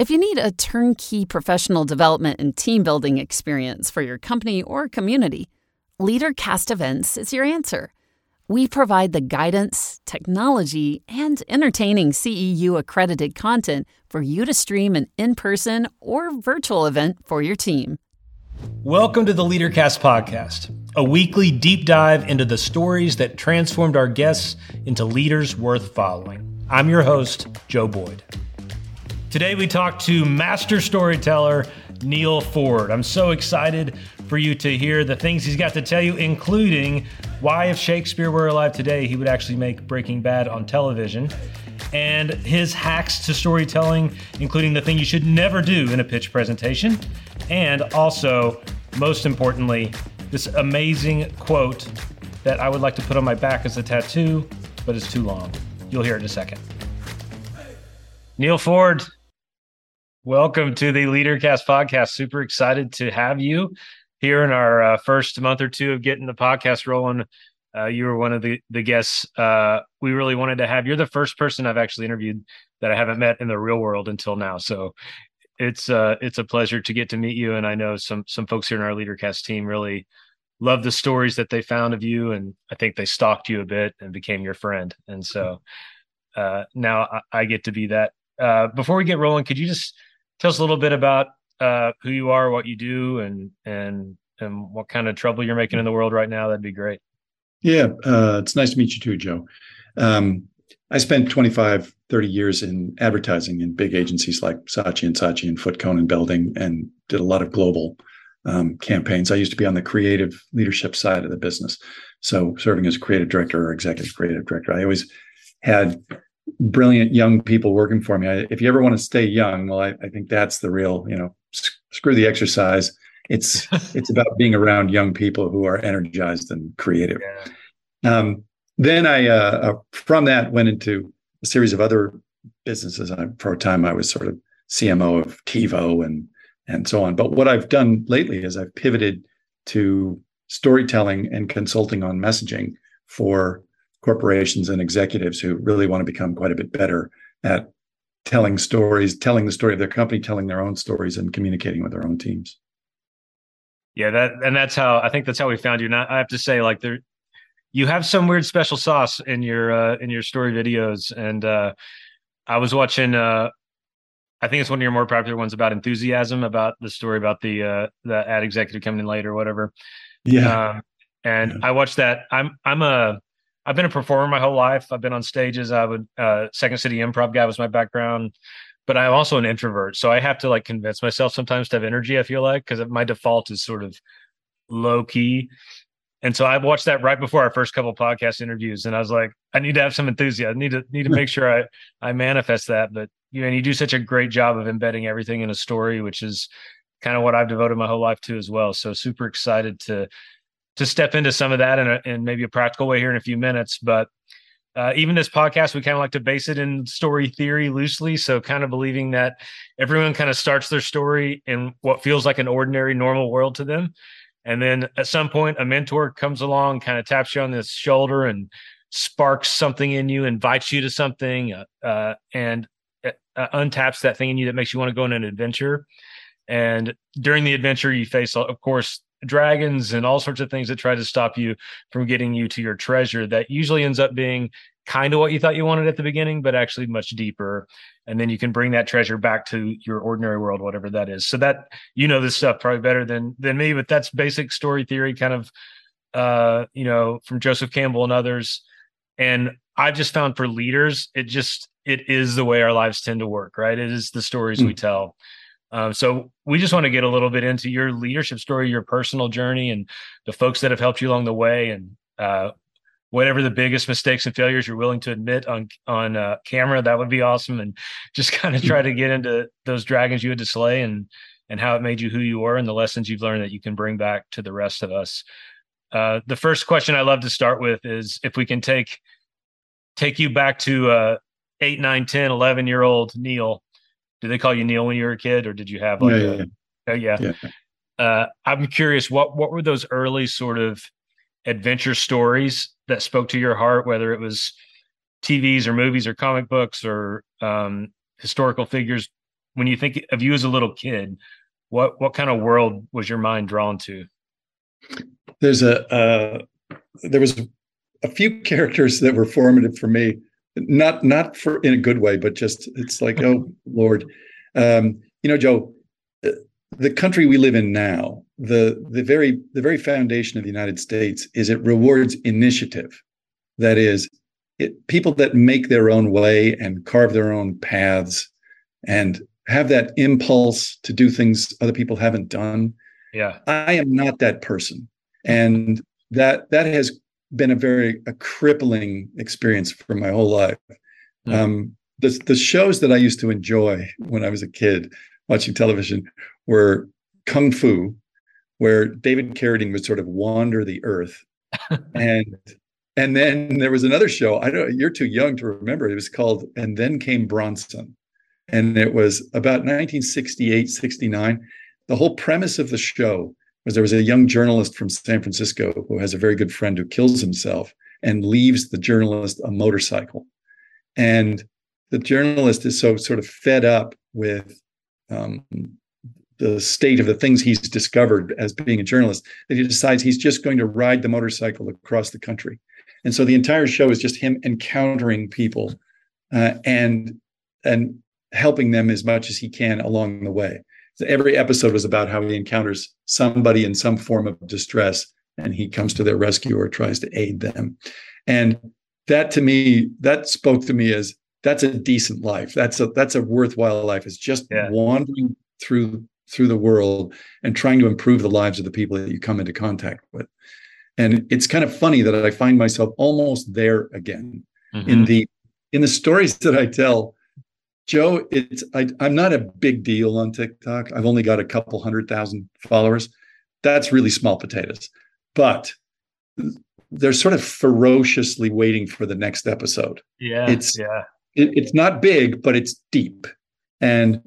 If you need a turnkey professional development and team building experience for your company or community, LeaderCast Events is your answer. We provide the guidance, technology, and entertaining CEU accredited content for you to stream an in person or virtual event for your team. Welcome to the LeaderCast podcast, a weekly deep dive into the stories that transformed our guests into leaders worth following. I'm your host, Joe Boyd. Today we talk to master storyteller Neal Foard. I'm so excited for you to hear the things he's got to tell you, including why, if Shakespeare were alive today, he would actually make Breaking Bad on television, and his hacks to storytelling, including the thing you should never do in a pitch presentation, and also, most importantly, this amazing quote that I would like to put on my back as a tattoo, but it's too long. You'll hear it in a second. Neal Foard, Welcome to the LeaderCast podcast. Super excited to have you here in our uh, first month or two of getting the podcast rolling. Uh, you were one of the the guests uh, we really wanted to have. You're the first person I've actually interviewed that I haven't met in the real world until now. So it's uh, it's a pleasure to get to meet you. And I know some some folks here in our LeaderCast team really love the stories that they found of you, and I think they stalked you a bit and became your friend. And so uh, now I, I, get to be that. Uh, before we get rolling, could you just tell us a little bit about uh, who you are, what you do, and and and what kind of trouble you're making in the world right now. That'd be great. Yeah, uh, it's nice to meet you too, Joe. Um, I spent 25, 30 years in advertising in big agencies like Saatchi and Saatchi and Cone and Belding, and did a lot of global um, campaigns. I used to be on the creative leadership side of the business, so serving as creative director or executive creative director. I always had brilliant young people working for me. I, if you ever want to stay young, well, I, I think that's the real, you know, screw the exercise. It's it's about being around young people who are energized and creative. Yeah. Um, then I, uh, uh, from that, went into a series of other businesses. I, for a time, I was sort of CMO of TiVo and and so on. But what I've done lately is I've pivoted to storytelling and consulting on messaging for corporations and executives who really want to become quite a bit better at telling stories, telling the story of their company, telling their own stories, and communicating with their own teams. Yeah, that and that's how I think that's how we found you. And I have to say, like there, you have some weird special sauce in your uh, in your story videos. And uh, I was watching. Uh, I think it's one of your more popular ones about enthusiasm, about the story about the uh, the ad executive coming in late or whatever. Yeah. Um, and yeah. I watched that. I'm I'm a I've been a performer my whole life. I've been on stages. I would uh, Second City Improv guy was my background, but I'm also an introvert, so I have to like convince myself sometimes to have energy. I feel like because my default is sort of low key, and so I watched that right before our first couple podcast interviews, and I was like, I need to have some enthusiasm. I need to need to make sure I I manifest that. But you know, and you do such a great job of embedding everything in a story, which is kind of what I've devoted my whole life to as well. So super excited to to step into some of that in, a, in maybe a practical way here in a few minutes. But uh, even this podcast, we kind of like to base it in story theory loosely. So, kind of believing that everyone kind of starts their story in what feels like an ordinary, normal world to them. And then at some point, a mentor comes along, kind of taps you on the shoulder and sparks something in you, invites you to something, uh, uh, and uh, untaps that thing in you that makes you want to go on an adventure. And during the adventure, you face, of course, dragons and all sorts of things that try to stop you from getting you to your treasure that usually ends up being kind of what you thought you wanted at the beginning but actually much deeper. And then you can bring that treasure back to your ordinary world whatever that is. So that you know this stuff probably better than than me but that's basic story theory kind of uh you know from joseph campbell and others. And i've just found for leaders it just it is the way our lives tend to work right? It is the stories mm. we tell um, so we just want to get a little bit into your leadership story, your personal journey, and the folks that have helped you along the way, and uh, whatever the biggest mistakes and failures you're willing to admit on on uh, camera. That would be awesome, and just kind of try to get into those dragons you had to slay, and and how it made you who you are, and the lessons you've learned that you can bring back to the rest of us. Uh, the first question I love to start with is if we can take take you back to uh, 8, 9, 10, 11 year old Neal did they call you Neal when you were a kid, or did you have like? Yeah, a, yeah. yeah. yeah. Uh, I'm curious what what were those early sort of adventure stories that spoke to your heart, whether it was TVs or movies or comic books or um, historical figures. when you think of you as a little kid, what what kind of world was your mind drawn to? There's a uh, there was a few characters that were formative for me, not not for in a good way, but just it's like oh Lord, um, you know, Joe, the country we live in now, the the very the very foundation of the United States is it rewards initiative. That is, it, people that make their own way and carve their own paths and have that impulse to do things other people haven't done. Yeah. I am not that person. And that that has been a very a crippling experience for my whole life. Mm. Um, the the shows that I used to enjoy when I was a kid watching television were Kung Fu, where David Carradine would sort of wander the earth, and and then there was another show. I don't. You're too young to remember. It was called And Then Came Bronson, and it was about 1968, 69. The whole premise of the show was there was a young journalist from San Francisco who has a very good friend who kills himself and leaves the journalist a motorcycle. And the journalist is so sort of fed up with um, the state of the things he's discovered as being a journalist that he decides he's just going to ride the motorcycle across the country. And so the entire show is just him encountering people uh, and and helping them as much as he can along the way. Every episode was about how he encounters somebody in some form of distress and he comes to their rescue or tries to aid them. And that to me, that spoke to me as that's a decent life. That's a that's a worthwhile life. It's just yeah. wandering through through the world and trying to improve the lives of the people that you come into contact with. And it's kind of funny that I find myself almost there again mm-hmm. in the in the stories that I tell. Joe, it's I, I'm not a big deal on TikTok. I've only got a couple hundred thousand followers. That's really small potatoes. But they're sort of ferociously waiting for the next episode. Yeah, it's yeah, it, it's not big, but it's deep. And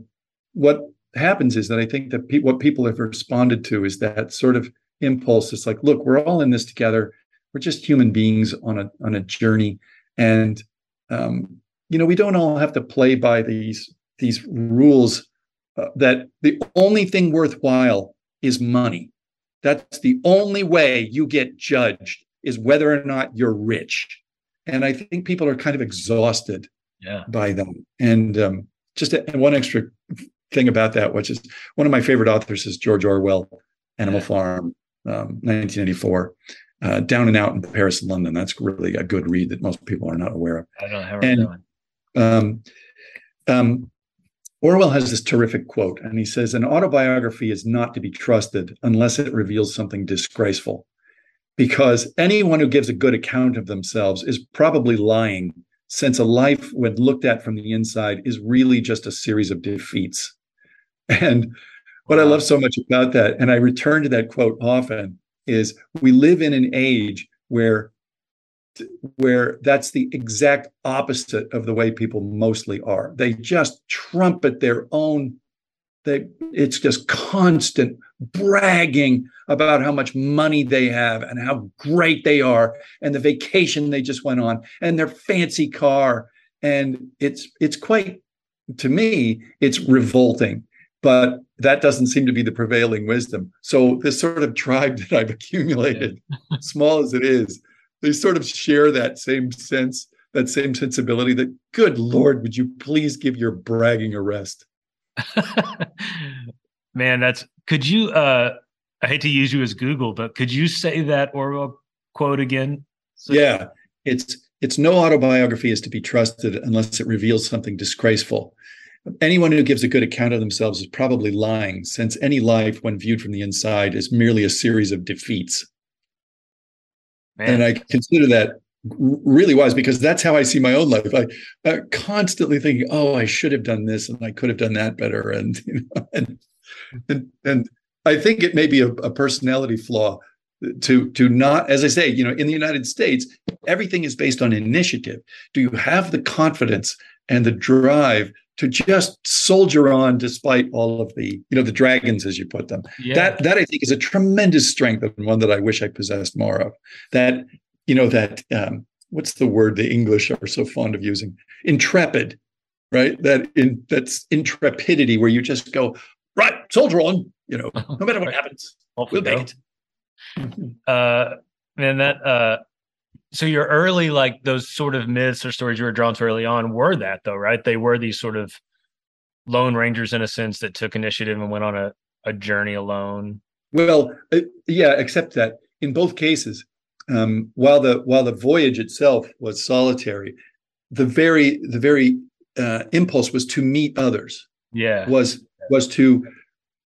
what happens is that I think that pe- what people have responded to is that sort of impulse. It's like, look, we're all in this together. We're just human beings on a on a journey, and um, you know, we don't all have to play by these these rules uh, that the only thing worthwhile is money. That's the only way you get judged is whether or not you're rich. And I think people are kind of exhausted yeah. by them. And um, just a, one extra thing about that, which is one of my favorite authors is George Orwell, Animal yeah. Farm, um, 1984 uh, Down and Out in Paris and London. That's really a good read that most people are not aware of. I don't know and, um, um, Orwell has this terrific quote, and he says, An autobiography is not to be trusted unless it reveals something disgraceful, because anyone who gives a good account of themselves is probably lying, since a life, when looked at from the inside, is really just a series of defeats. And what wow. I love so much about that, and I return to that quote often, is we live in an age where where that's the exact opposite of the way people mostly are. They just trumpet their own they it's just constant bragging about how much money they have and how great they are and the vacation they just went on and their fancy car. And it's it's quite to me it's revolting but that doesn't seem to be the prevailing wisdom. So this sort of tribe that i've accumulated small as it is they sort of share that same sense, that same sensibility that, good Lord, would you please give your bragging a rest? Man, that's could you uh I hate to use you as Google, but could you say that Orwell quote again? So- yeah, it's it's no autobiography is to be trusted unless it reveals something disgraceful. Anyone who gives a good account of themselves is probably lying, since any life, when viewed from the inside, is merely a series of defeats. Man. And I consider that really wise because that's how I see my own life. I, I constantly thinking, "Oh, I should have done this, and I could have done that better," and you know, and and, and I think it may be a, a personality flaw to to not, as I say, you know, in the United States, everything is based on initiative. Do you have the confidence and the drive to just soldier on despite all of the you know the dragons as you put them yeah. that that i think is a tremendous strength and one that i wish i possessed more of that you know that um, what's the word the english are so fond of using intrepid right? That in that's intrepidity where you just go, right, soldier on, you know, no matter what happens, we'll make it. Uh, and that uh, so your early like those sort of myths or stories you were drawn to early on were that though, right? They were these sort of lone rangers in a sense that took initiative and went on a, a journey alone. Well, uh, yeah, except that in both cases, um, while the while the voyage itself was solitary, the very the very uh, impulse was to meet others. Yeah, Was was to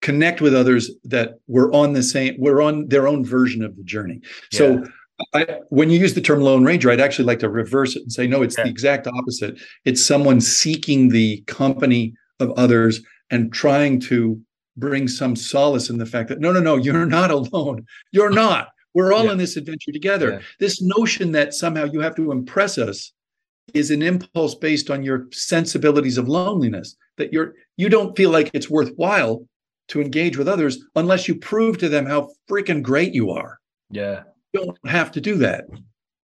connect with others that were on the same were on their own version of the journey. So I, when you use the term lone ranger, I'd actually like to reverse it and say no, it's Yeah. the exact opposite. It's someone seeking the company of others and trying to bring some solace in the fact that no, no, no, you're not alone. You're not. We're all Yeah. in this adventure together. Yeah. This notion that somehow you have to impress us is an impulse based on your sensibilities of loneliness that you're you don't feel like it's worthwhile to engage with others unless you prove to them how freaking great you are yeah. Don't have to do that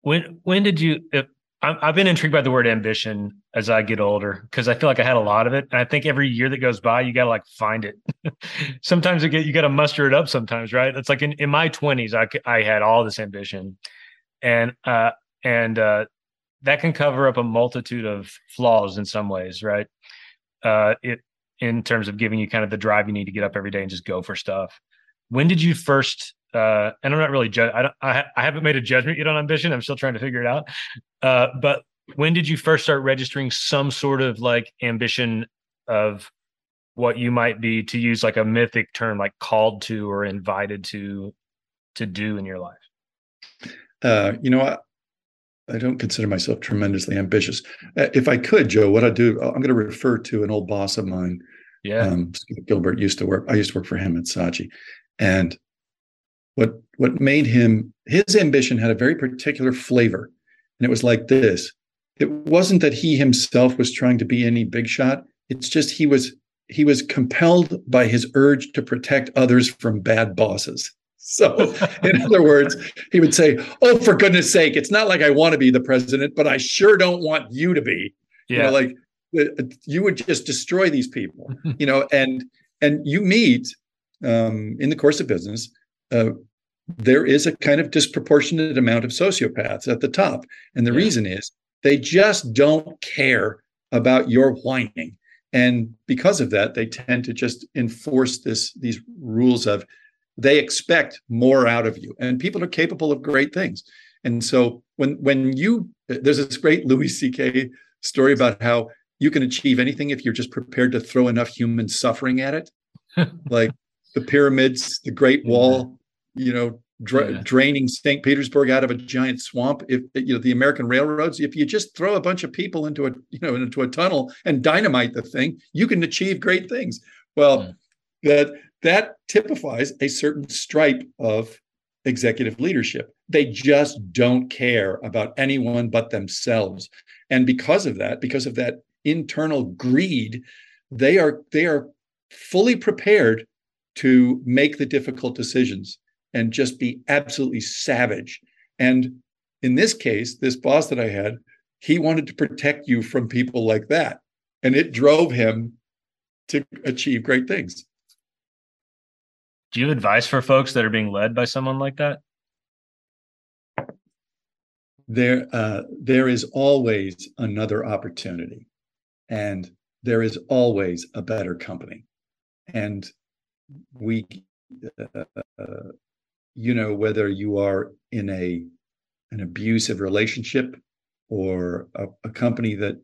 When when did you? If, I've been intrigued by the word ambition as I get older because I feel like I had a lot of it, and I think every year that goes by, you got to like find it. sometimes you get you got to muster it up. Sometimes, right? It's like in, in my 20s, I I had all this ambition, and uh and uh that can cover up a multitude of flaws in some ways, right? Uh, it in terms of giving you kind of the drive you need to get up every day and just go for stuff. When did you first? Uh, and I'm not really I don't I, I haven't made a judgment yet on ambition. I'm still trying to figure it out. Uh, but when did you first start registering some sort of like ambition of what you might be to use like a mythic term like called to or invited to to do in your life? uh, you know I, I don't consider myself tremendously ambitious Uh, if i could joe what i do i'm going to refer to an old boss of mine Yeah. um, Gilbert used to work. I used to work for him at Saatchi, and what what made him his ambition had a very particular flavor, and it was like this. It wasn't that he himself was trying to be any big shot. It's just he was he was compelled by his urge to protect others from bad bosses. So, in other words, he would say, "Oh, for goodness sake, it's not like I want to be the president, but I sure don't want you to be." yeah. you know like uh, you would just destroy these people you know and and you meet um, in the course of business uh, there is a kind of disproportionate amount of sociopaths at the top. And the Yeah. reason is they just don't care about your whining. And because of that they tend to just enforce this these rules of they expect more out of you. And people are capable of great things. And so when when you there's this great louis ck story about how you can achieve anything if you're just prepared to throw enough human suffering at it. Like the pyramids the great wall you know dra- Yeah. draining st petersburg out of a giant swamp. If you know the american railroads if you just throw a bunch of people into a you know into a tunnel and dynamite the thing you can achieve great things. Well Mm. that that typifies a certain stripe of executive leadership. They just don't care about anyone but themselves. And because of that because of that internal greed they are they are fully prepared to make the difficult decisions and just be absolutely savage. And in this case this boss that i had he wanted to protect you from people like that. And it drove him to achieve great things. Do you have advice for folks that are being led by someone like that? there uh, there is always another opportunity and there is always a better company. And we uh, you know whether you are in a an abusive relationship or a, a company that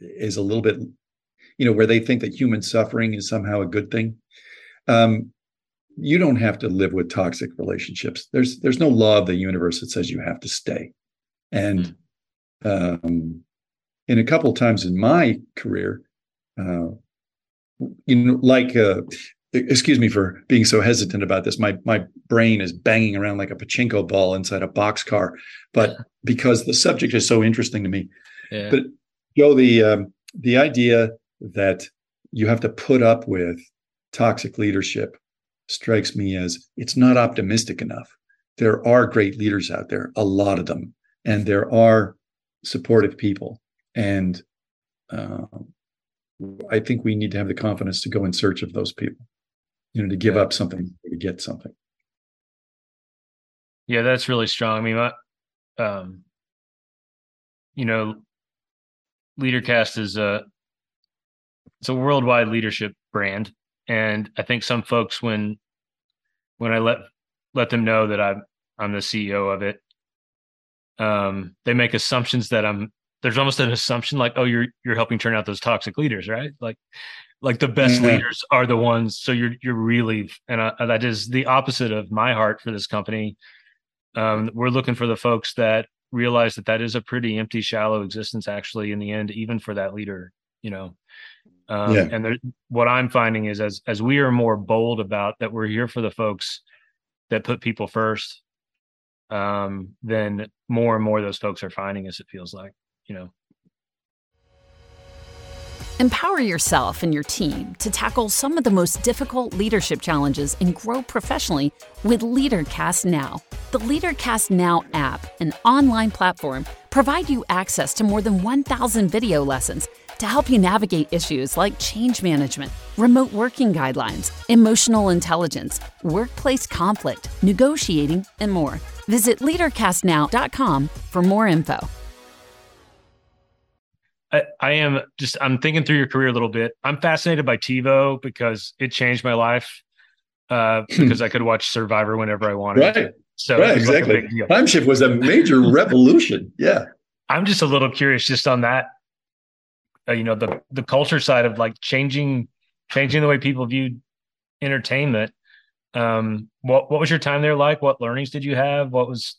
is a little bit you know where they think that human suffering is somehow a good thing um, you don't have to live with toxic relationships. There's there's no law of the universe that says you have to stay. And um, in a couple of times in my career, uh, you know, like, uh, excuse me for being so hesitant about this. My my brain is banging around like a pachinko ball inside a boxcar, but because the subject is so interesting to me, Yeah. But- Joe, the um, the idea that you have to put up with toxic leadership strikes me as it's not optimistic enough. There are great leaders out there, a lot of them, and there are supportive people. And uh, I think we need to have the confidence to go in search of those people, you know, to give Yeah. up something to get something. Yeah, that's really strong. I mean, my, um, you know, LeaderCast is a it's a worldwide leadership brand, and I think some folks when when I let let them know that I'm I'm the CEO of it, um, they make assumptions that I'm. There's almost an assumption like, oh, you're you're helping turn out those toxic leaders, right? Like, like the best Yeah. leaders are the ones. So you're you're really, and I, that is the opposite of my heart for this company um, we're looking for the folks that realize that that is a pretty empty shallow existence actually in the end even for that leader you know um, Yeah. and there, what i'm finding is as as we are more bold about that we're here for the folks that put people first um then more and more those folks are finding us it feels like you know Empower yourself and your team to tackle some of the most difficult leadership challenges and grow professionally with LeaderCast Now. The LeaderCast Now app and online platform provide you access to more than 1,000 video lessons to help you navigate issues like change management, remote working guidelines, emotional intelligence, workplace conflict, negotiating, and more. Visit leadercastnow.com for more info. I, I am just I'm thinking through your career a little bit. I'm fascinated by TiVo because it changed my life. Uh, because I could watch Survivor whenever I wanted. Right. So right, was like exactly. Time shift was a major revolution. Yeah. I'm just a little curious just on that. Uh, you know, the the culture side of like changing changing the way people viewed entertainment. Um, what what was your time there like? What learnings did you have? What was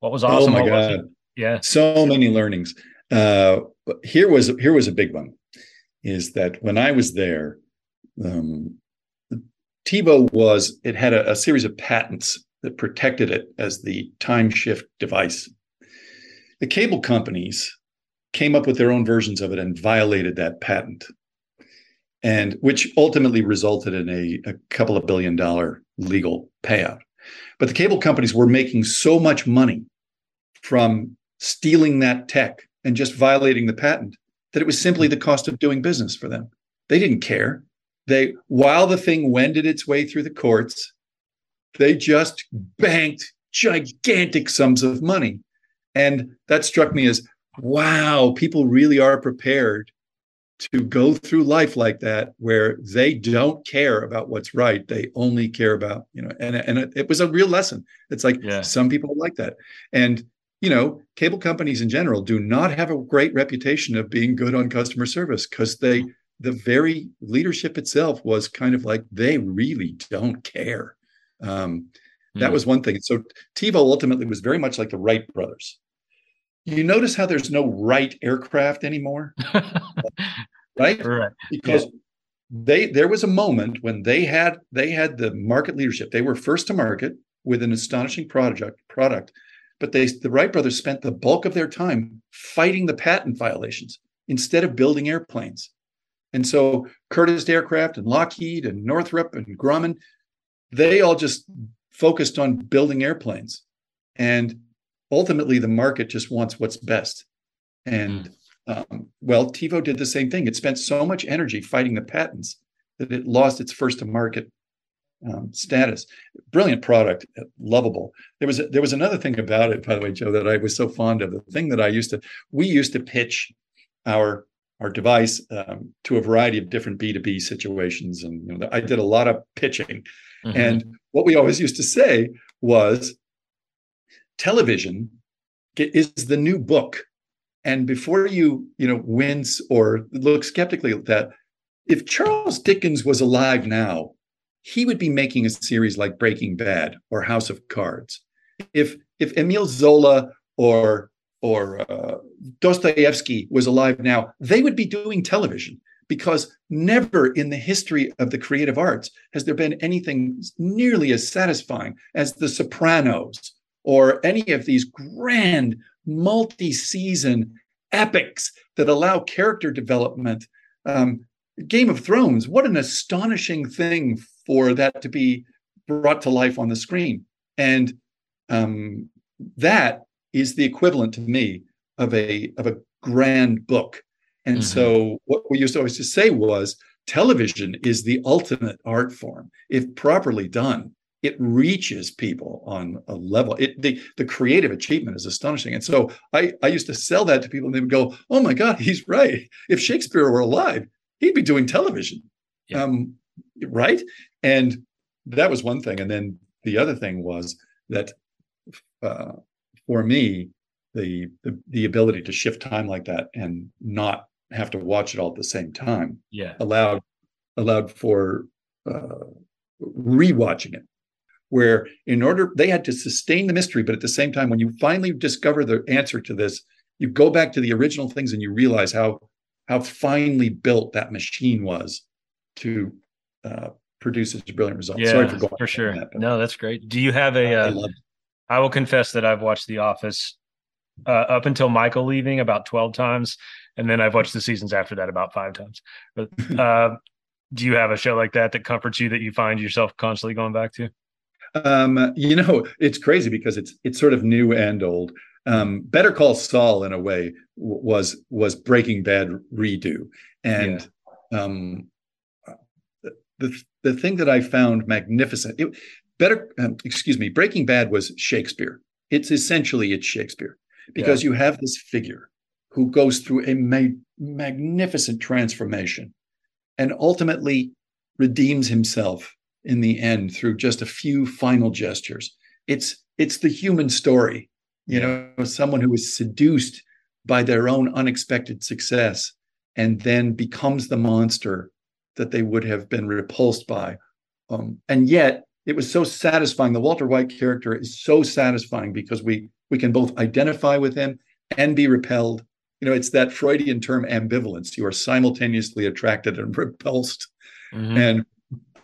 what was awesome? oh my God. Yeah. So many learnings. Uh, here was here was a big one, is that when I was there, um, TiVo was it had a, a series of patents that protected it as the time shift device. The cable companies came up with their own versions of it and violated that patent, and which ultimately resulted in a, a couple of billion dollar legal payout. But the cable companies were making so much money from stealing that tech and just violating the patent that it was simply the cost of doing business for them. They didn't care. They while the thing wended its way through the courts, they just banked gigantic sums of money. And that struck me as wow, people really are prepared to go through life like that where they don't care about what's right they only care about you know and, and it, it was a real lesson it's like Yeah. some people are like that and you know cable companies in general do not have a great reputation of being good on customer service because they the very leadership itself was kind of like they really don't care. Um, that Mm. was one thing. So tivo ultimately was very much like the wright brothers. You notice how there's no Wright aircraft anymore? Right? Right. because they there was a moment when they had they had the market leadership. They were first to market with an astonishing product product but they the wright brothers spent the bulk of their time fighting the patent violations instead of building airplanes. And so curtiss aircraft and lockheed and northrop and grumman they all just focused on building airplanes. And ultimately the market just wants what's best. And um, well, TiVo did the same thing. It spent so much energy fighting the patents that it lost its first to market um, status. Brilliant product, lovable. There was a, there was another thing about it, by the way, Joe, that I was so fond of. The thing that I used to we used to pitch our our device um, to a variety of different B two B situations, and you know, I did a lot of pitching. Mhm. And what we always used to say was, television is the new book. And before you, you know, wince or look skeptically at that, if Charles Dickens was alive now, he would be making a series like Breaking Bad or House of Cards. If if Emil Zola or or uh, Dostoevsky was alive now, they would be doing television because never in the history of the creative arts has there been anything nearly as satisfying as The Sopranos or any of these grand multi-season epics that allow character development. Um, Game of Thrones, what an astonishing thing for that to be brought to life on the screen. And um, that is the equivalent to me of a of a grand book. And mm-hmm. so what we used to always to say was television is the ultimate art form. If properly done, it reaches people on a level. It the, the creative achievement is astonishing. And so I, I used to sell that to people and they would go, Oh my God, he's right. If Shakespeare were alive, he'd be doing television. Yeah. Um, right. And that was one thing. And then the other thing was that uh, for me, the, the the ability to shift time like that and not have to watch it all at the same time yeah allowed allowed for uh, rewatching it where in order they had to sustain the mystery but at the same time when you finally discover the answer to this you go back to the original things and you realize how how finely built that machine was to uh, produce such brilliant results. Yeah, Sorry for going for sure. That, no, that's great. Do you have a? Uh, I, I will confess that I've watched The Office uh, up until Michael leaving about twelve times, and then I've watched the seasons after that about five times. But uh, do you have a show like that that comforts you that you find yourself constantly going back to? Um, you know, it's crazy because it's it's sort of new and old. Um, Better Call Saul, in a way, w- was was Breaking Bad redo, and yeah. um, the the thing that I found magnificent. It, better, um, excuse me. Breaking Bad was Shakespeare. It's essentially it's Shakespeare because yeah. you have this figure who goes through a ma- magnificent transformation and ultimately redeems himself in the end through just a few final gestures. It's it's the human story, you know, someone who is seduced by their own unexpected success and then becomes the monster that they would have been repulsed by. Um, and yet it was so satisfying. The Walter White character is so satisfying because we we can both identify with him and be repelled. You know, it's that Freudian term ambivalence. You are simultaneously attracted and repulsed. Mm-hmm. And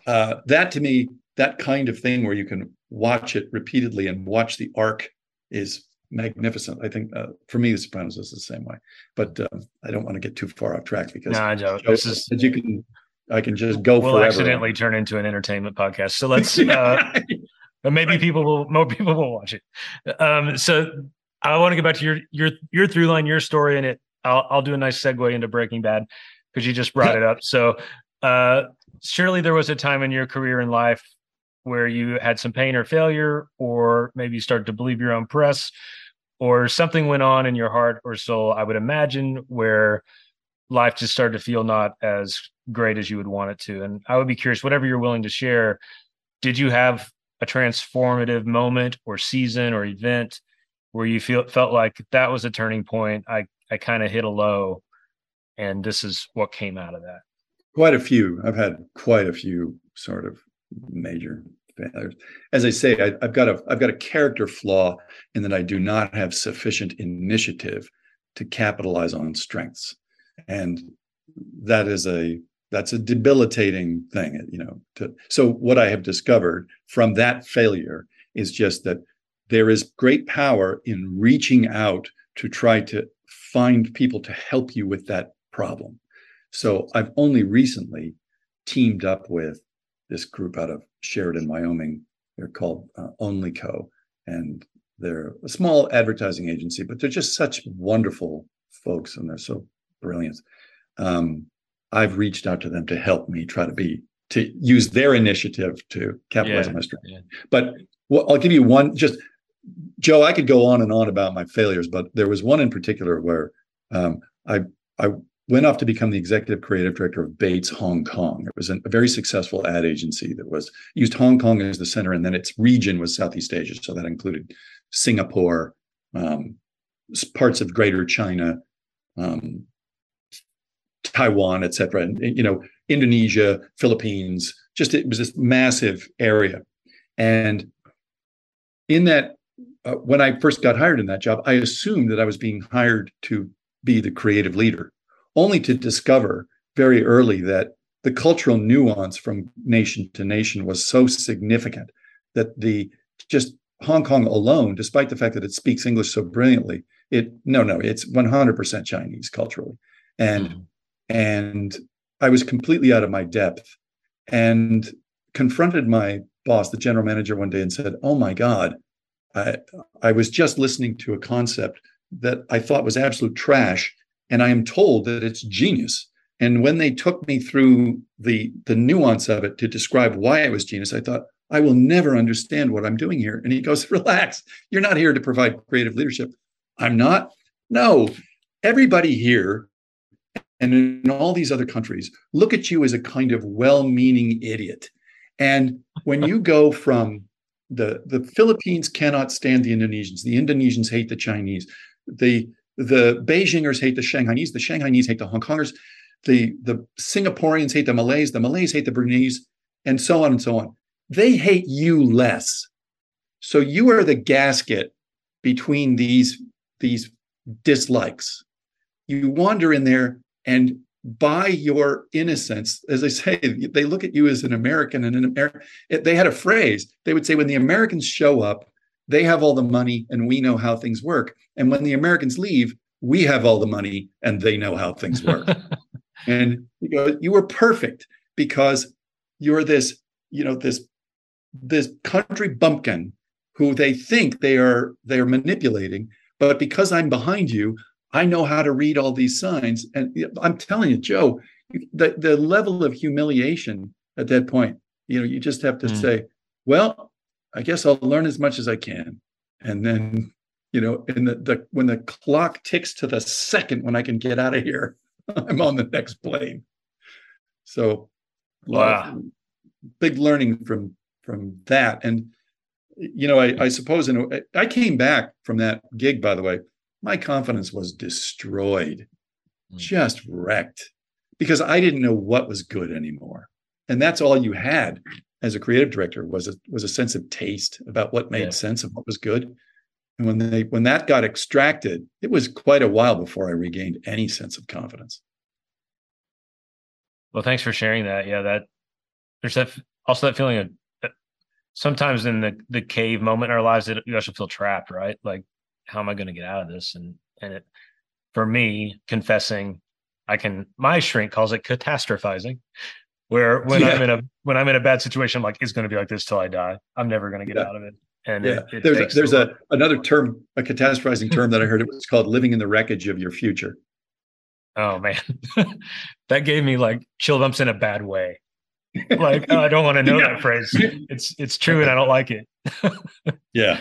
uh, that to me, that kind of thing where you can watch it repeatedly and watch the arc is magnificent. I think uh, for me, The Sopranos is the same way. But um, I don't want to get too far off track because no, this is as you can I can just go. We'll forever. accidentally turn into an entertainment podcast. So let's. Uh, maybe people will. More people will watch it. Um, so I want to get back to your your your through line, your story, and it. I'll I'll do a nice segue into Breaking Bad because you just brought it up. So uh, surely there was a time in your career in life where you had some pain or failure, or maybe you started to believe your own press, or something went on in your heart or soul. I would imagine where life just started to feel not as great as you would want it to. And I would be curious, whatever you're willing to share, did you have a transformative moment or season or event where you feel felt like that was a turning point? I I kind of hit a low, and this is what came out of that. Quite a few. I've had quite a few sort of major failures. As I say, I, I've got a I've got a character flaw in that I do not have sufficient initiative to capitalize on strengths and that is a that's a debilitating thing you know to, so what i have discovered from that failure is just that there is great power in reaching out to try to find people to help you with that problem. So i've only recently teamed up with this group out of sheridan wyoming. They're called uh, onlyco and they're a small advertising agency but they're just such wonderful folks and they're so brilliant. Um, I've reached out to them to help me try to be to use their initiative to capitalize yeah, on my strength. Yeah. But well, I'll give you one. Just Joe, I could go on and on about my failures, but there was one in particular where um, I I went off to become the executive creative director of Bates Hong Kong. It was a very successful ad agency that was used Hong Kong as the center, and then its region was Southeast Asia, so that included Singapore, um, parts of Greater China, um, Taiwan, et cetera, and you know, Indonesia, Philippines. Just it was this massive area, and in that, uh, when I first got hired in that job, I assumed that I was being hired to be the creative leader, only to discover very early that the cultural nuance from nation to nation was so significant that the just Hong Kong alone, despite the fact that it speaks English so brilliantly, it no no it's 100% Chinese culturally, and mm-hmm and I was completely out of my depth and confronted my boss, the general manager, one day and said, Oh my God, I, I was just listening to a concept that I thought was absolute trash. and I am told that it's genius. And when they took me through the the nuance of it to describe why it was genius, I thought, I will never understand what I'm doing here. And he goes, Relax, you're not here to provide creative leadership. I'm not. No, everybody here and in all these other countries look at you as a kind of well-meaning idiot. And when you go from the the Philippines cannot stand the Indonesians, the Indonesians hate the Chinese, the the Beijingers hate the Shanghainese, the Shanghainese hate the Hong Kongers, the the Singaporeans hate the Malays, the Malays hate the Burmese, and so on and so on. They hate you less. So you are the gasket between these these dislikes. You wander in there and by your innocence, as I say, they look at you as an American and an American. They had a phrase. They would say, when the Americans show up, they have all the money and we know how things work. And when the Americans leave, we have all the money and they know how things work. and you know, you were perfect because you're this, you know, this this country bumpkin who they think they are they are manipulating. But because I'm behind you, I know how to read all these signs. And I'm telling you, Joe, the, the level of humiliation at that point, you know, you just have to mm. say, well, I guess I'll learn as much as I can. And then, you know, in the, the when the clock ticks to the second when I can get out of here, I'm on the next plane. So wow. big learning from from that. And you know, I, I suppose in a, I came back from that gig, by the way, my confidence was destroyed, mm. just wrecked, because I didn't know what was good anymore. And that's all you had as a creative director was a was a sense of taste about what made yeah. sense of what was good. And when they when that got extracted, it was quite a while before I regained any sense of confidence. Well, thanks for sharing that. Yeah, that there's that also that feeling of sometimes in the the cave moment in our lives that you actually feel trapped, right? Like how am I going to get out of this? And and it for me, confessing, I can my shrink calls it catastrophizing. Where when yeah. I'm in a when I'm in a bad situation, I'm like, it's going to be like this till I die. I'm never going to get yeah. out of it. And yeah, it, it there's a, there's a, another term, a catastrophizing term that I heard. It was called living in the wreckage of your future. Oh man, that gave me like chill bumps in a bad way. Like oh, I don't want to know yeah. that phrase. It's it's true, and I don't like it. yeah.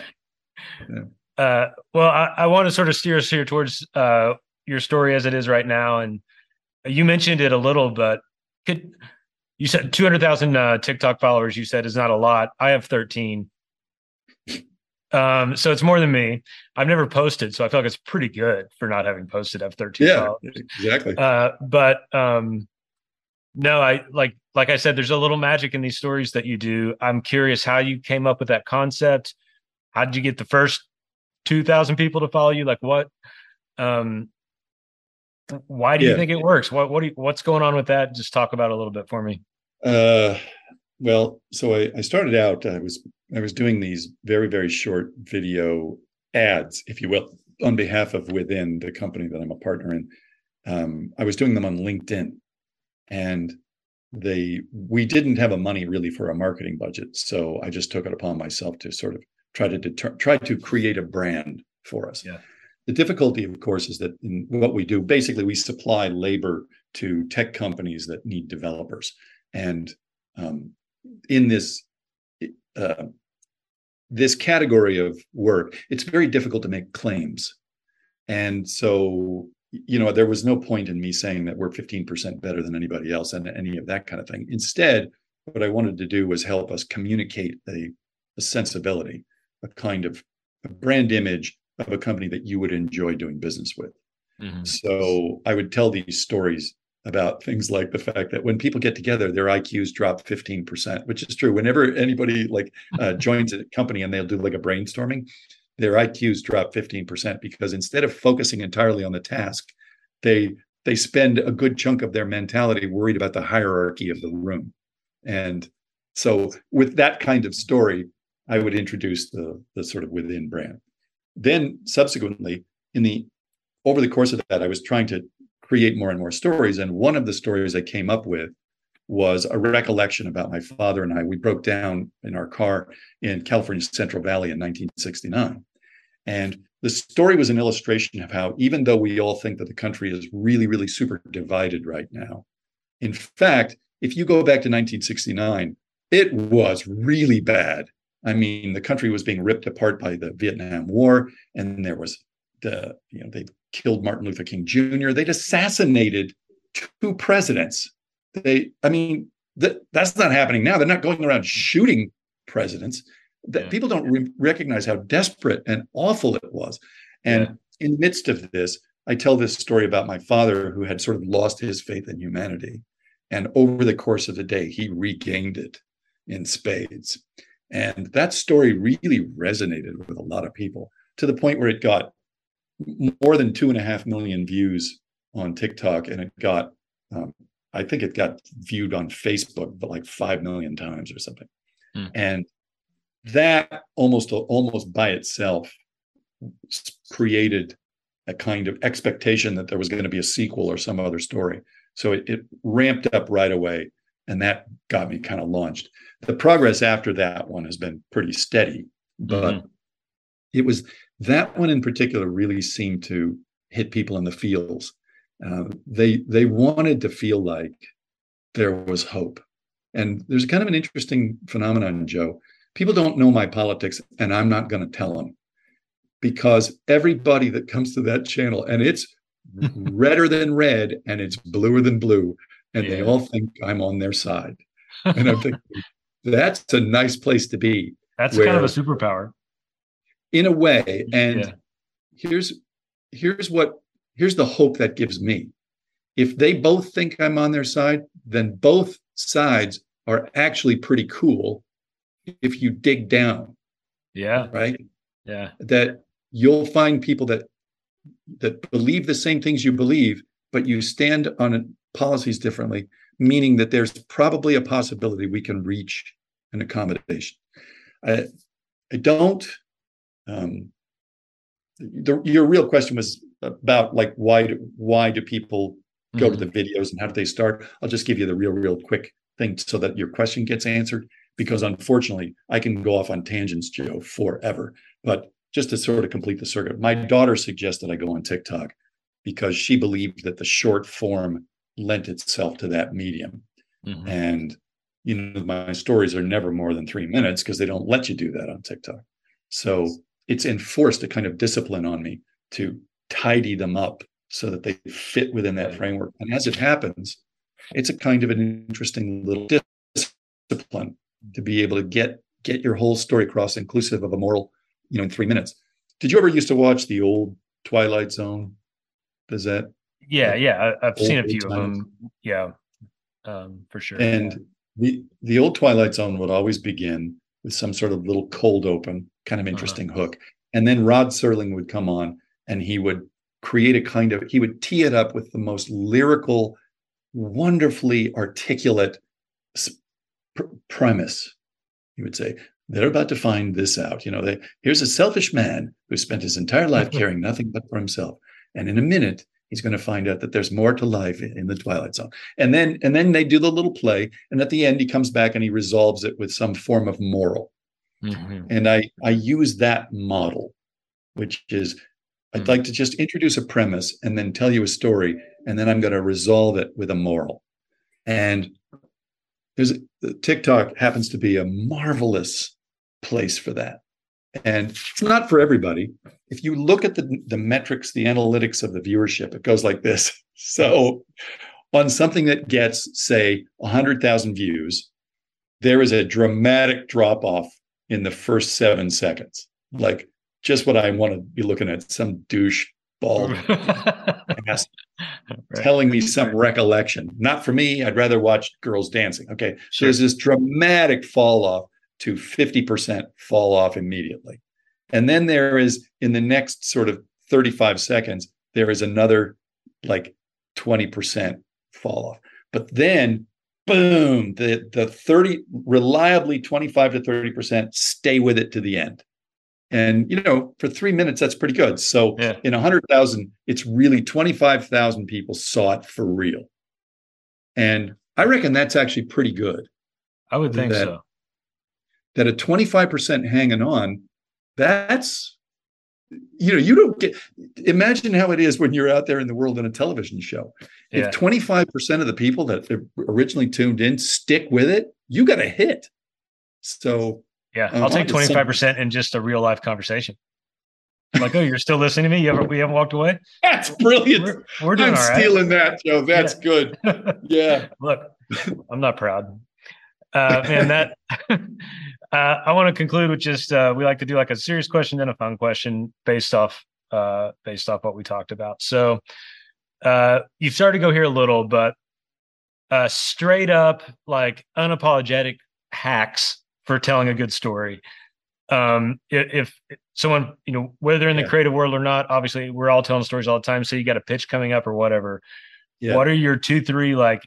yeah. Uh, well, I, I, want to sort of steer us here towards uh, your story as it is right now, and you mentioned it a little, but could you said two hundred thousand uh, TikTok followers? You said is not a lot. I have thirteen, um, so it's more than me. I've never posted, so I feel like it's pretty good for not having posted. I have thirteen. Yeah, followers. exactly. Uh, but um, no, I like like I said, there's a little magic in these stories that you do. I'm curious how you came up with that concept. How did you get the first 2000 people to follow you? Like what um why do yeah. you think it works? What what do you, what's going on with that? Just talk about a little bit for me. Uh well so I, I started out i was i was doing these very very short video ads if you will on behalf of within the company that i'm a partner in. Um, i was doing them on linkedin and they we didn't have a money really for a marketing budget so i just took it upon myself to sort of try to deter- try to create a brand for us. Yeah. The difficulty, of course, is that in what we do, basically, we supply labor to tech companies that need developers, and um, in this uh, this category of work, it's very difficult to make claims, and so you know there was no point in me saying that we're 15% better than anybody else and any of that kind of thing. Instead, what I wanted to do was help us communicate a, a sensibility a kind of a brand image of a company that you would enjoy doing business with. Mm-hmm. So I would tell these stories about things like the fact that when people get together, their IQs drop 15%, which is true. Whenever anybody like uh, joins a company and they'll do like a brainstorming, their IQs drop 15% because instead of focusing entirely on the task, they they spend a good chunk of their mentality worried about the hierarchy of the room. And so with that kind of story, I would introduce the the sort of within brand. Then subsequently, in the over the course of that, I was trying to create more and more stories. And one of the stories I came up with was a recollection about my father and I. We broke down in our car in California Central Valley in 1969. And the story was an illustration of how, even though we all think that the country is really, really super divided right now, in fact, if you go back to 1969, it was really bad. I mean, the country was being ripped apart by the Vietnam War, and there was the, you know, they killed Martin Luther King Jr. They'd assassinated two presidents. They, I mean, that that's not happening now. They're not going around shooting presidents. That yeah. people don't re- recognize how desperate and awful it was. And yeah. in the midst of this, I tell this story about my father who had sort of lost his faith in humanity. And over the course of the day, he regained it in spades. And that story really resonated with a lot of people to the point where it got more than two and a half million views on TikTok, and it got, um, I think it got viewed on Facebook, but like five million times or something. Mm. And that almost almost by itself created a kind of expectation that there was going to be a sequel or some other story. So it, it ramped up right away, and that got me kind of launched. The progress after that one has been pretty steady, but mm-hmm. it was that one in particular really seemed to hit people in the feels. Uh, they they wanted to feel like there was hope, and there's kind of an interesting phenomenon, Joe. People don't know my politics, and I'm not going to tell them because everybody that comes to that channel, and it's redder than red and it's bluer than blue, and yeah. they all think I'm on their side. And I'm thinking, that's a nice place to be. That's where, kind of a superpower. In a way. And yeah. here's here's what here's the hope that gives me. If they both think I'm on their side, then both sides are actually pretty cool if you dig down. Yeah. Right? Yeah. That you'll find people that that believe the same things you believe, but you stand on policies differently, meaning that there's probably a possibility we can reach an accommodation. I, I don't. Um, the, your real question was about like why do, why do people go mm-hmm. to the videos and how do they start? I'll just give you the real, real quick thing so that your question gets answered. Because unfortunately, I can go off on tangents, Joe, forever. But just to sort of complete the circuit, my daughter suggested I go on TikTok because she believed that the short form lent itself to that medium. Mm-hmm. And you know, my stories are never more than three minutes because they don't let you do that on TikTok. So it's enforced a kind of discipline on me to tidy them up so that they fit within that framework. And as it happens, it's a kind of an interesting little discipline to be able to get get your whole story across, inclusive of a moral, you know, in three minutes. Did you ever used to watch the old Twilight Zone? Does that? Yeah, yeah, I, have seen a few of them. Yeah, um, for sure. And the the old Twilight Zone would always begin with some sort of little cold open, kind of uh-huh. interesting uh-huh. hook, and then Rod Serling would come on and he would create a kind of he would tee it up with the most lyrical wonderfully articulate pr- premise he would say they're about to find this out you know they, here's a selfish man who spent his entire life caring nothing but for himself and in a minute he's going to find out that there's more to life in the twilight zone and then and then they do the little play and at the end he comes back and he resolves it with some form of moral mm-hmm. and i i use that model which is I'd mm-hmm. like to just introduce a premise and then tell you a story, and then I'm going to resolve it with a moral. And there's TikTok happens to be a marvelous place for that. And it's not for everybody. If you look at the, the metrics, the analytics of the viewership, it goes like this. So on something that gets, say, 100,000 views, there is a dramatic drop off in the first seven seconds. Like just what I want to be looking at some douche bald ass right. telling me some recollection. Not for me. I'd rather watch girls dancing. Okay. Sure. So there's this dramatic fall off to 50% fall off immediately. And then there is in the next sort of 35 seconds, there is another like 20% fall off. But then boom, the the 30 reliably 25 to 30% stay with it to the end. And you know, for three minutes, that's pretty good. So yeah. in a hundred thousand, it's really twenty-five thousand people saw it for real. And I reckon that's actually pretty good. I would think that, so. That a 25% hanging on, that's you know, you don't get imagine how it is when you're out there in the world in a television show. Yeah. If 25% of the people that originally tuned in stick with it, you got a hit. So yeah, um, I'll take 25% in just a real life conversation. I'm like, oh, you're still listening to me? You haven't, we haven't walked away? That's brilliant. We're, we're doing I'm all right. stealing that, Joe. That's yeah. good. Yeah. Look, I'm not proud. Uh, and that, uh, I want to conclude with just, uh, we like to do like a serious question and a fun question based off, uh, based off what we talked about. So, uh, you've started to go here a little, but, uh, straight up, like unapologetic hacks for telling a good story um if, if someone you know whether they're in the creative world or not obviously we're all telling stories all the time so you got a pitch coming up or whatever yeah. what are your two three like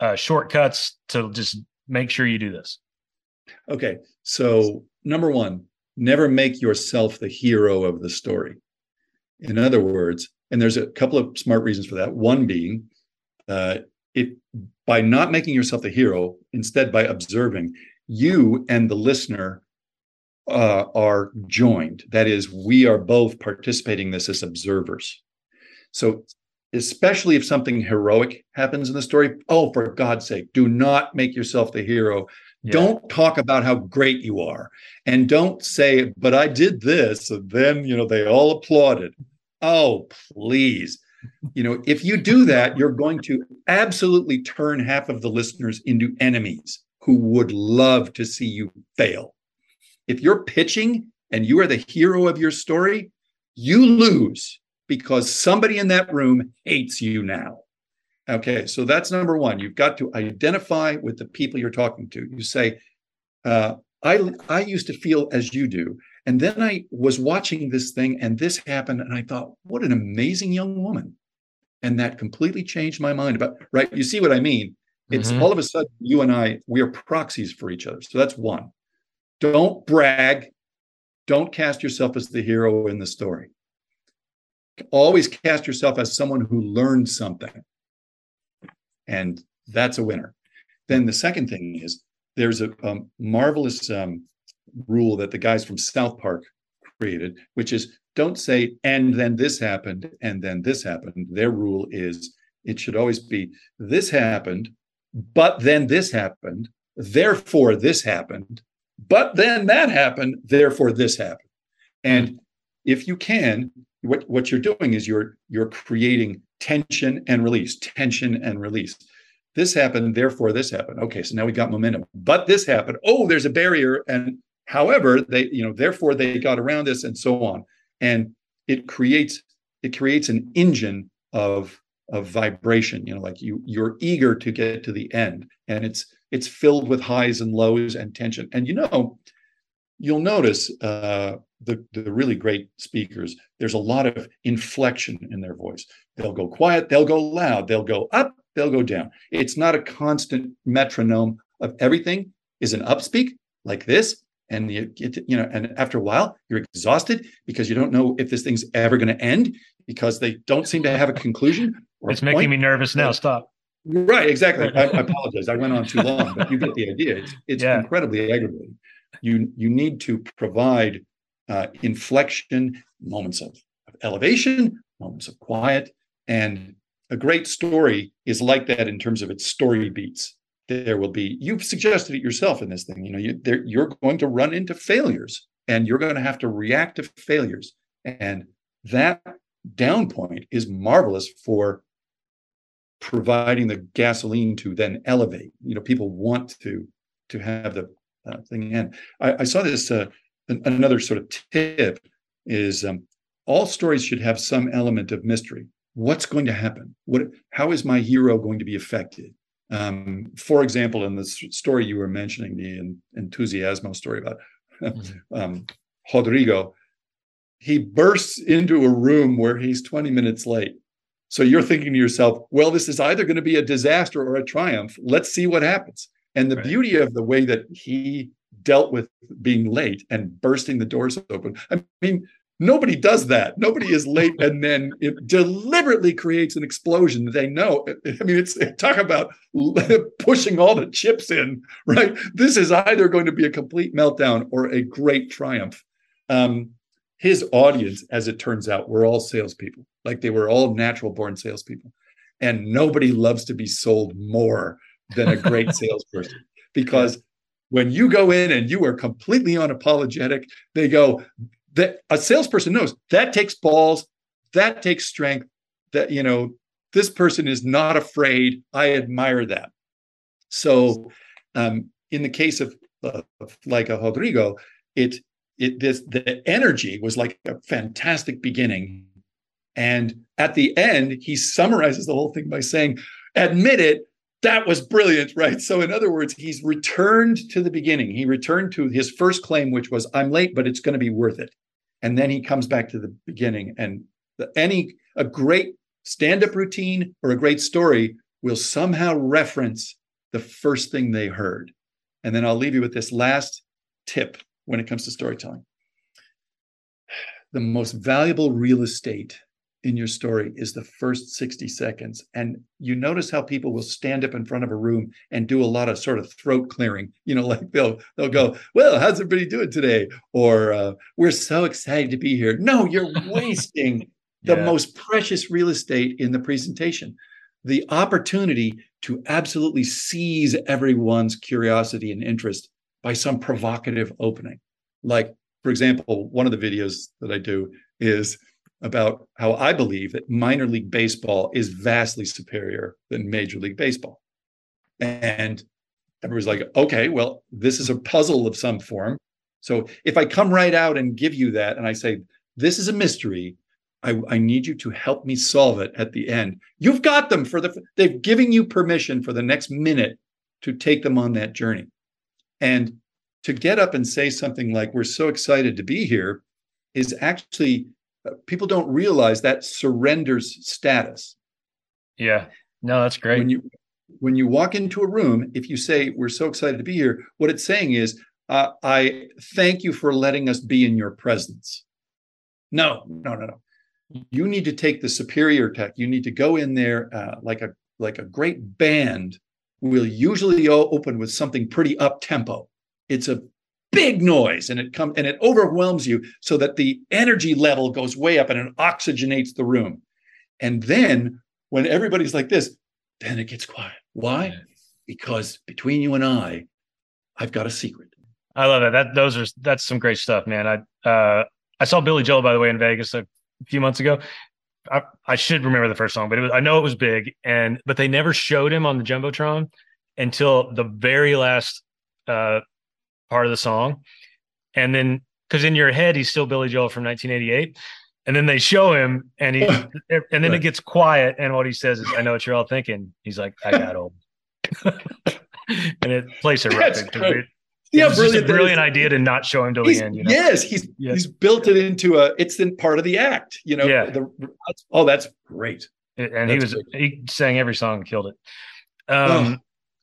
uh shortcuts to just make sure you do this okay so number one never make yourself the hero of the story in other words and there's a couple of smart reasons for that one being uh it by not making yourself the hero instead by observing you and the listener uh, are joined. That is, we are both participating in this as observers. So, especially if something heroic happens in the story, oh, for God's sake, do not make yourself the hero. Yeah. Don't talk about how great you are. And don't say, but I did this. And then, you know, they all applauded. Oh, please. You know, if you do that, you're going to absolutely turn half of the listeners into enemies who would love to see you fail. If you're pitching and you are the hero of your story, you lose because somebody in that room hates you now. Okay, so that's number one. You've got to identify with the people you're talking to. You say, uh, I, I used to feel as you do. And then I was watching this thing and this happened. And I thought, what an amazing young woman. And that completely changed my mind about, right? You see what I mean? It's mm-hmm. all of a sudden you and I, we are proxies for each other. So that's one. Don't brag. Don't cast yourself as the hero in the story. Always cast yourself as someone who learned something. And that's a winner. Then the second thing is there's a, marvelous um, rule that the guys from South Park created, which is don't say, and then this happened, and then this happened. Their rule is it should always be this happened, but then this happened, therefore this happened, but then that happened, therefore this happened. And if you can, what, what you're doing is you're you're creating tension and release, tension and release. This happened, therefore this happened. Okay, so now we got momentum. But this happened. Oh, there's a barrier. And however, they, you know, therefore they got around this and so on. And it creates it creates an engine of of vibration you know like you you're eager to get to the end and it's it's filled with highs and lows and tension and you know you'll notice uh, the the really great speakers there's a lot of inflection in their voice. They'll go quiet they'll go loud they'll go up they'll go down. It's not a constant metronome of everything is an upspeak like this and you you know and after a while you're exhausted because you don't know if this thing's ever going to end because they don't seem to have a conclusion it's making point. me nervous now. Stop. Right exactly. I, I, apologize. I went on too long but you get the idea. It's, it's yeah. incredibly aggravating. You you need to provide uh, inflection moments of, of elevation moments of quiet. And a great story is like that in terms of its story beats. There will be you've suggested it yourself in this thing you know you, you're going to run into failures and you're going to have to react to failures. And that down point is marvelous for providing the gasoline to then elevate. You know people want to to have the uh, thing end I, I saw this uh, another sort of tip is um, all stories should have some element of mystery what's going to happen what how is my hero going to be affected um, for example, in the story you were mentioning, the Entusiasmo story about mm-hmm. um, Rodrigo, he bursts into a room where he's 20 minutes late. So you're thinking to yourself, well, this is either going to be a disaster or a triumph. Let's see what happens. And the right. beauty of the way that he dealt with being late and bursting the doors open. I mean, Nobody does that. Nobody is late and then it deliberately creates an explosion. They know. I mean, it's talk about pushing all the chips in, right? This is either going to be a complete meltdown or a great triumph. Um, his audience, as it turns out, were all salespeople. Like they were all natural born salespeople. And nobody loves to be sold more than a great salesperson because when you go in and you are completely unapologetic, they go, that a salesperson knows that takes balls, that takes strength, that, you know, this person is not afraid. I admire that. So, um, in the case of, uh, like a Rodrigo, it it this the energy was like a fantastic beginning, and at the end he summarizes the whole thing by saying, "Admit it, that was brilliant, right?" So, in other words, he's returned to the beginning. He returned to his first claim, which was, "I'm late, but it's going to be worth it," and then he comes back to the beginning. And the, any a great stand-up routine or a great story will somehow reference the first thing they heard. And then I'll leave you with this last tip when it comes to storytelling. The most valuable real estate in your story is the first 60 seconds. And you notice how people will stand up in front of a room and do a lot of sort of throat clearing. You know, like they'll they'll go, "Well, how's everybody doing today?" Or uh, "We're so excited to be here." No, you're wasting the yeah. most precious real estate in the presentation the opportunity to absolutely seize everyone's curiosity and interest by some provocative opening. Like, for example, one of the videos that I do is about how I believe that minor league baseball is vastly superior than Major League Baseball. And everybody's like, okay, well, this is a puzzle of some form. So if I come right out and give you that and I say, this is a mystery, I, I, need you to help me solve it at the end. You've got them for the, they've given you permission for the next minute to take them on that journey. And to get up and say something like, we're so excited to be here, is actually, people don't realize that surrenders status. Yeah. No, that's great. When you, when you walk into a room, if you say, we're so excited to be here, what it's saying is, uh, I thank you for letting us be in your presence. No, no, no, no you need to take the superior tech you need to go in there uh, like a like a great band will usually open with something pretty up tempo it's a big noise and it comes and it overwhelms you so that the energy level goes way up and it oxygenates the room. And then when everybody's like this then it gets quiet. Why? Because between you and i i've got a secret. I love that. That those are that's some great stuff man. I uh i saw billy joel by the way in vegas a a few months ago. I, I should remember the first song, but was, I know it was big, and but they never showed him on the jumbotron until the very last uh, part of the song, and then because in your head he's still Billy Joel from 1988, and then they show him, and he and then right. it gets quiet, and what he says is, "I know what you're all thinking." He's like, "I got old," and it plays a record yeah, brilliant, a brilliant idea to not show him till the end. You know? Yes, he's he's built it into a. It's in part of the act. You know. Yeah. The, oh, that's great. And that's he was great. he sang every song and killed it. Um.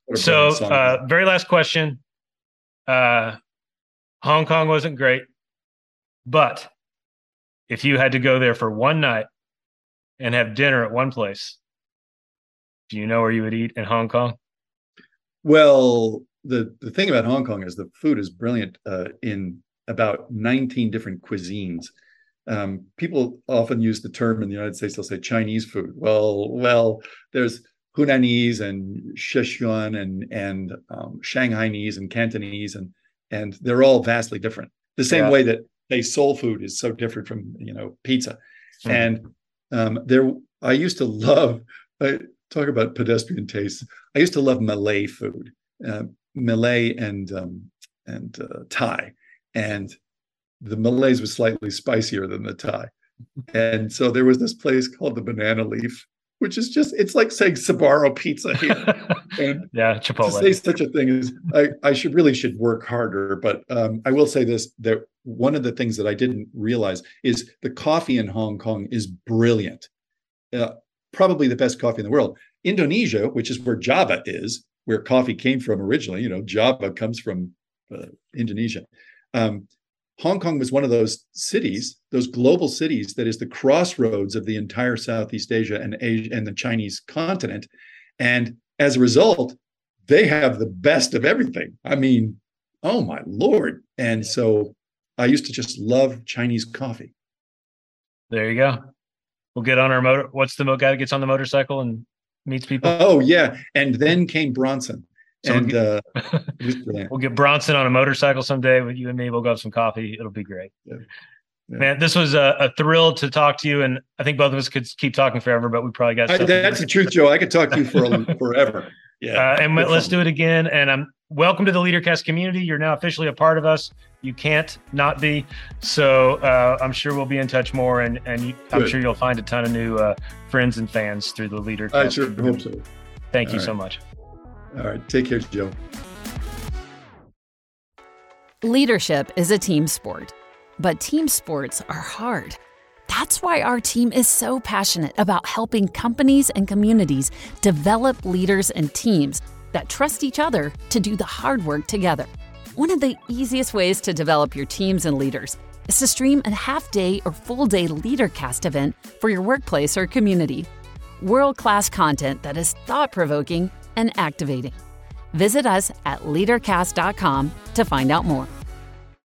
Oh, so, uh, very last question. Uh, Hong Kong wasn't great, but if you had to go there for one night and have dinner at one place, do you know where you would eat in Hong Kong? Well, the the thing about Hong Kong is the food is brilliant uh, in about 19 different cuisines. Um, people often use the term in the United States. They'll say Chinese food. Well, well, there's Hunanese and Sichuan and and um, Shanghainese and Cantonese and and they're all vastly different. The same yeah. way that say soul food is so different from you know pizza. Mm. And um, there, I used to love. I talk about pedestrian tastes. I used to love Malay food. Uh, Malay and um, and uh, Thai, and the Malays was slightly spicier than the Thai, and so there was this place called the Banana Leaf, which is just it's like saying Sbarro pizza here. and yeah, Chipotle. To say such a thing is I, I should really should work harder, but um, I will say this that one of the things that I didn't realize is the coffee in Hong Kong is brilliant. Uh, probably the best coffee in the world. Indonesia, which is where Java is, where coffee came from originally. You know, Java comes from uh, Indonesia. Um, Hong Kong was one of those cities, those global cities that is the crossroads of the entire Southeast Asia and Asia and the Chinese continent. And as a result, they have the best of everything. I mean, oh my lord. And so I used to just love Chinese coffee. There you go. We'll get on our motor. What's the guy that gets on the motorcycle and meets people? Oh yeah, and then came Bronson, So and we- uh, it was brilliant. We'll get Bronson on a motorcycle someday with you and me. We'll go have some coffee. It'll be great. Yeah. Yeah. Man, this was a, a thrill to talk to you. And I think both of us could keep talking forever, but we probably got. I, that's the truth, Joe. I could talk to you for a, forever. Yeah, uh, and let's problem. do it again. And I'm welcome to the LeaderCast community. You're now officially a part of us. You can't not be. So uh, I'm sure we'll be in touch more, and and you, I'm sure you'll find a ton of new uh, friends and fans through the LeaderCast. I sure hope so. Thank you All so much. All right, take care, Joe. Leadership is a team sport, but team sports are hard. That's why our team is so passionate about helping companies and communities develop leaders and teams that trust each other to do the hard work together. One of the easiest ways to develop your teams and leaders is to stream a half day or full day LeaderCast event for your workplace or community. World class content that is thought provoking and activating. Visit us at leadercast.com to find out more.